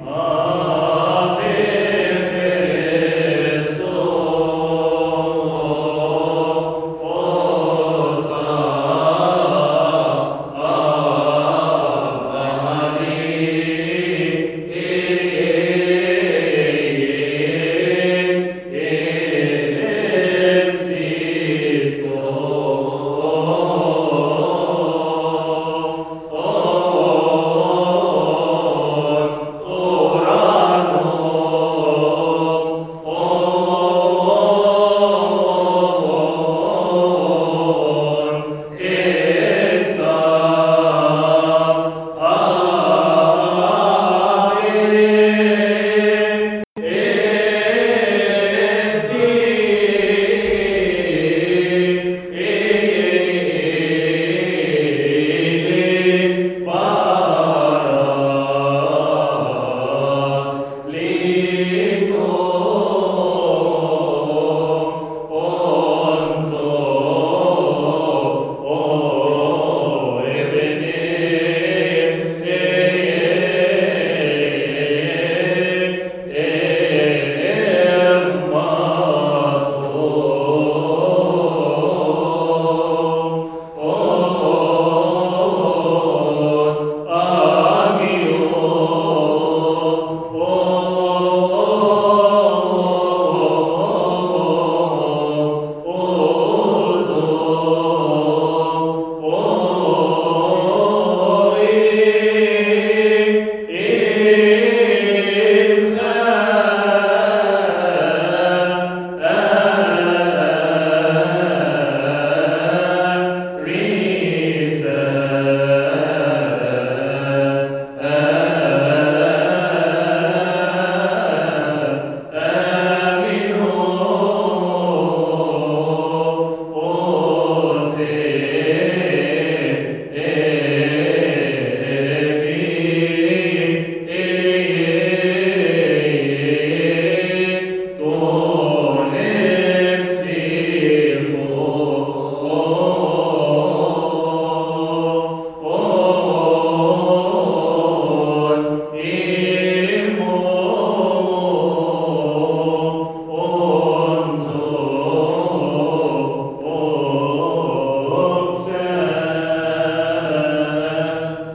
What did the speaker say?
Oh.